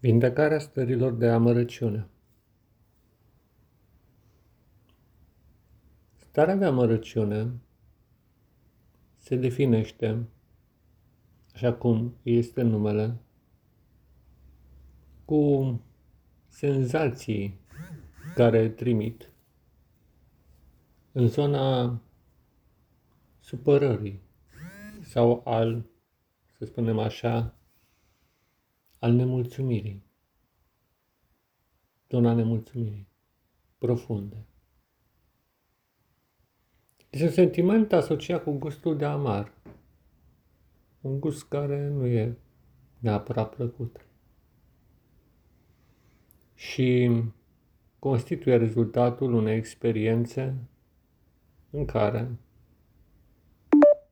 Vindecarea stărilor de amărăciune. Starea de amărăciune se definește, așa cum este numele, cu senzații care trimit în zona supărării sau al, să spunem așa, al nemulțumirii. Zona nemulțumirii profunde. Este un sentiment asociat cu gustul de amar. Un gust care nu e neapărat plăcut. Și constituie rezultatul unei experiențe în care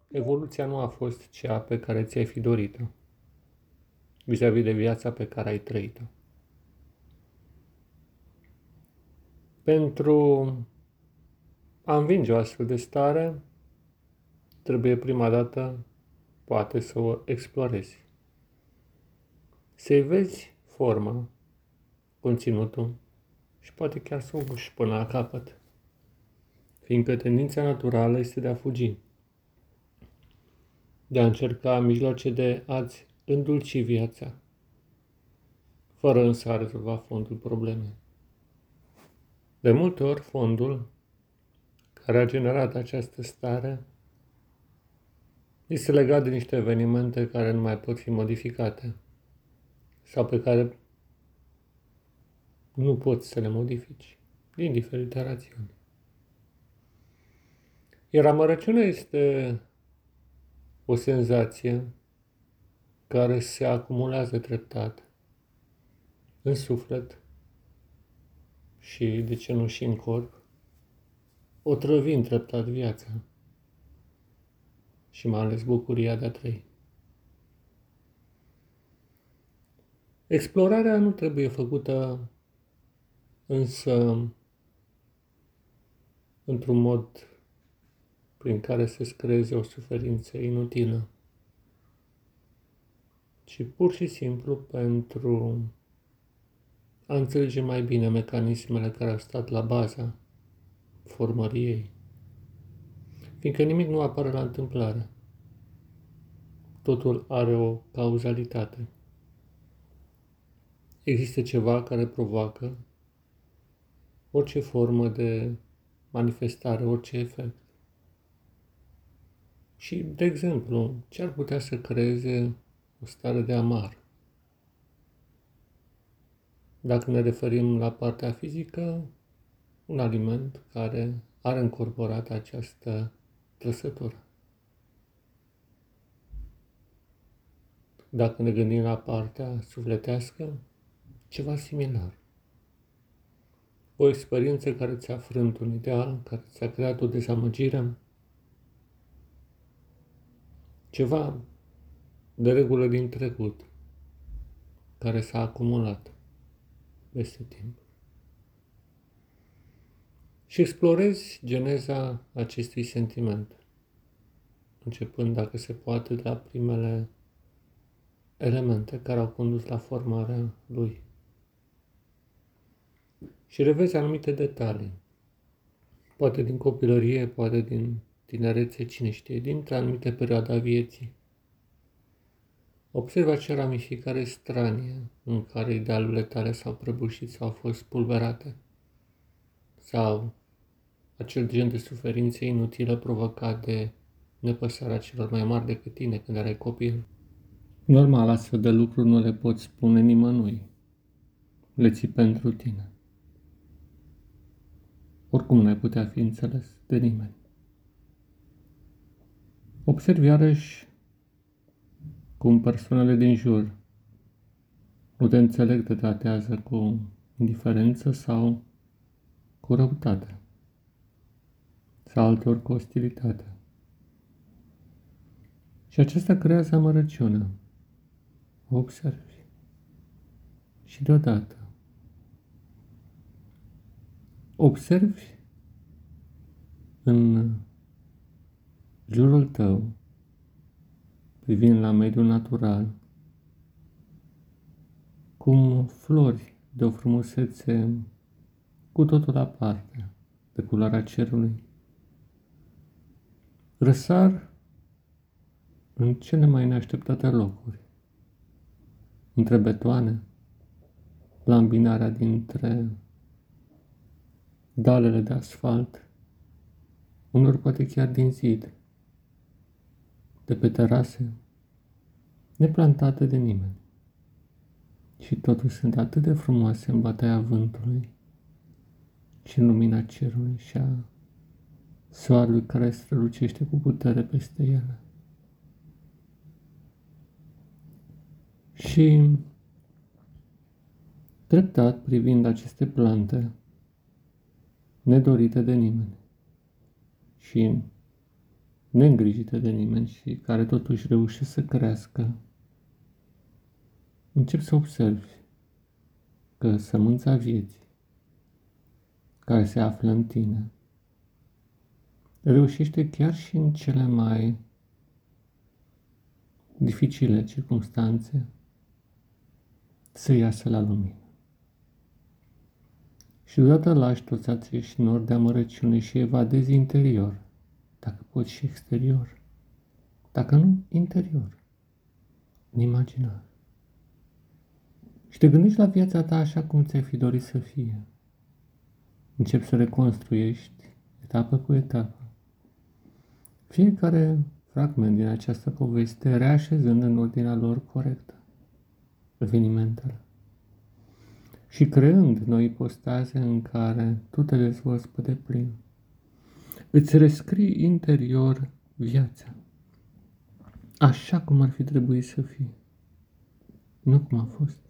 evoluția nu a fost cea pe care ți-ai fi dorit-o vis-a-vis de viața pe care ai trăit-o. Pentru a învinge o astfel de stare, trebuie prima dată, poate să o explorezi. Să-i vezi forma, conținutul și poate chiar să o guși până la capăt. Fiindcă tendința naturală este de a fugi, de a încerca mijloace de a-ți îndulci viața, fără însă a rezolva fondul problemei. De multe ori, fondul care a generat această stare este legat de niște evenimente care nu mai pot fi modificate sau pe care nu poți să le modifici din diferite rațiuni. Iar amărăciunea este o senzație care se acumulează treptat în suflet și, de ce nu, și în corp, otrăvind treptat viața și mai ales bucuria de a trăi. Explorarea nu trebuie făcută însă într-un mod prin care să creeze o suferință inutilă ci pur și simplu pentru a înțelege mai bine mecanismele care au stat la baza formării ei. Fiindcă nimic nu apare la întâmplare. Totul are o cauzalitate. Există ceva care provoacă orice formă de manifestare, orice efect. Și, de exemplu, ce ar putea să creeze o stare de amar. Dacă ne referim la partea fizică, un aliment care are încorporat această trăsătură. Dacă ne gândim la partea sufletească, ceva similar. O experiență care ți-a frânt un ideal, care ți-a creat o dezamăgire, ceva de regulă din trecut, care s-a acumulat peste timp. Și explorezi geneza acestui sentiment, începând, dacă se poate, de la primele elemente care au condus la formarea lui. Și revezi anumite detalii, poate din copilărie, poate din tinerețe, cine știe, din anumite perioade a vieții Observă acea ramificare stranie în care idealurile tale s-au prăbușit sau au fost pulberate. Sau acel gen de suferințe inutilă provocat de nepăsarea celor mai mari decât tine când erai copil. Normal, astfel de lucruri nu le poți spune nimănui. Le ții pentru tine. Oricum nu ai putea fi înțeles de nimeni. Observi iarăși cum persoanele din jur nu te înțeleg, te tratează cu indiferență sau cu răutate sau altor cu ostilitate. Și acesta creează amărăciune. Observi. Și deodată observi în jurul tău privind la mediul natural, cum flori de o frumusețe cu totul aparte de culoarea cerului. Răsar în cele mai neașteptate locuri, între betoane, la îmbinarea dintre dalele de asfalt, unor poate chiar din zid, de pe terase, neplantate de nimeni. Și totuși sunt atât de frumoase în bătaia vântului și în lumina cerului și a soarelui care strălucește cu putere peste ele. Și treptat privind aceste plante, nedorite de nimeni și neîngrijite de nimeni și care totuși reușesc să crească, încep să observi că sămânța vieții care se află în tine reușește chiar și în cele mai dificile circunstanțe să iasă la lumină. Și deodată lași toți acești nori de amărăciune și evadezi interior, dacă poți și exterior, dacă nu, interior, în imaginar. Și te gândești la viața ta așa cum ți-ai fi dorit să fie. Începi să reconstruiești etapă cu etapă. Fiecare fragment din această poveste reașezând în ordinea lor corectă evenimentele și creând noi ipostaze în care tu te dezvolți pe deplin. Îți rescrii interior viața, așa cum ar fi trebuit să fie, nu cum a fost.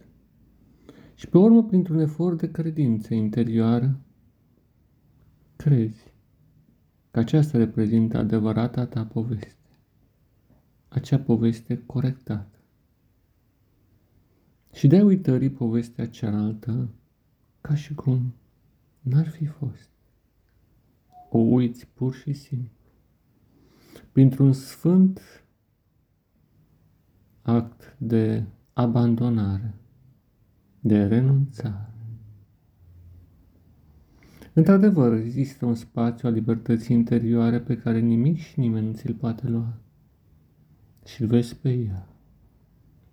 Și pe urmă, printr-un efort de credință interioară, crezi că aceasta reprezintă adevărata ta poveste, acea poveste corectată și de uitării povestea cealaltă ca și cum n-ar fi fost. O uiți pur și simplu. Printr-un sfânt act de abandonare, de renunțare. Într-adevăr, există un spațiu a libertății interioare pe care nimic și nimeni nu ți-l poate lua. Și-l vezi pe ea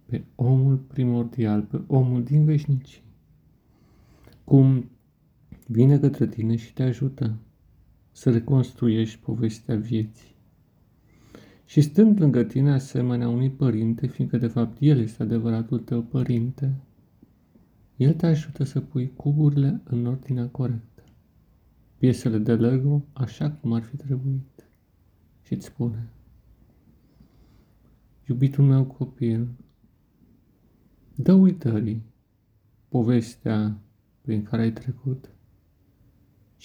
pe omul primordial, pe omul din veșnicii. Cum vine către tine și te ajută să reconstruiești povestea vieții. Și stând lângă tine asemenea unui părinte, fiindcă de fapt el este adevăratul tău părinte, el te ajută să pui cuburile în ordinea corectă, piesele de Lego așa cum ar fi trebuit. Și îți spune, iubitul meu copil, Dă uitării povestea prin care ai trecut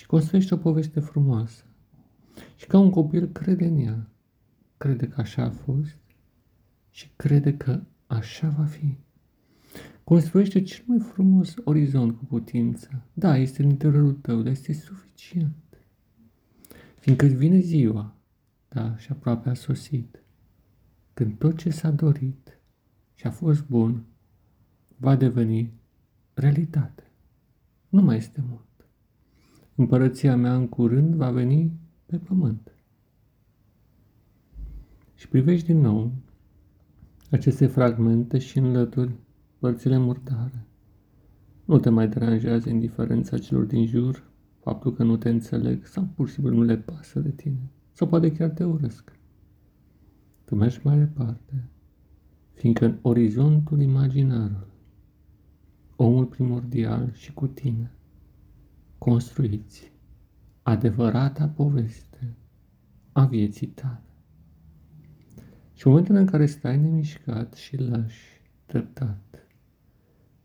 și construiește o poveste frumoasă. Și ca un copil crede în ea, crede că așa a fost și crede că așa va fi. Construiește cel mai frumos orizont cu putință. Da, este în interiorul tău, dar este suficient. Fiindcă vine ziua, da, și aproape a sosit, când tot ce s-a dorit și a fost bun, va deveni realitate. Nu mai este mult. Împărăția mea în curând va veni pe pământ. Și privești din nou aceste fragmente și înlături părțile murdare. Nu te mai deranjează indiferența celor din jur, faptul că nu te înțeleg sau pur și simplu nu le pasă de tine. Sau poate chiar te urăsc. Tu mergi mai departe, fiindcă în orizontul imaginarului omul primordial și cu tine. Construiți adevărata poveste a vieții tale. Și în momentul în care stai nemișcat și lași treptat,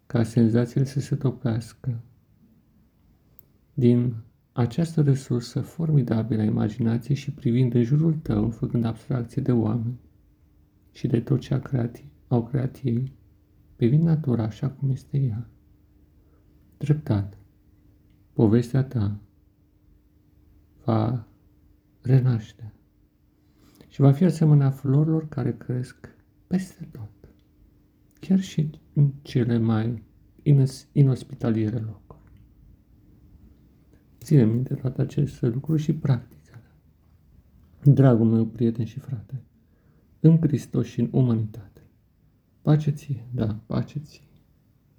ca senzațiile să se topească, din această resursă formidabilă a imaginației și privind în jurul tău, făcând abstracție de oameni și de tot ce a creat, au creat ei, privind natura așa cum este ea. Treptat, povestea ta va renaște și va fi asemenea florilor care cresc peste tot, chiar și în cele mai inospitaliere locuri. Ține minte toate aceste lucruri și practică. Dragul meu prieten și frate, în Hristos și în umanitate. Pace ție, da, pace ție.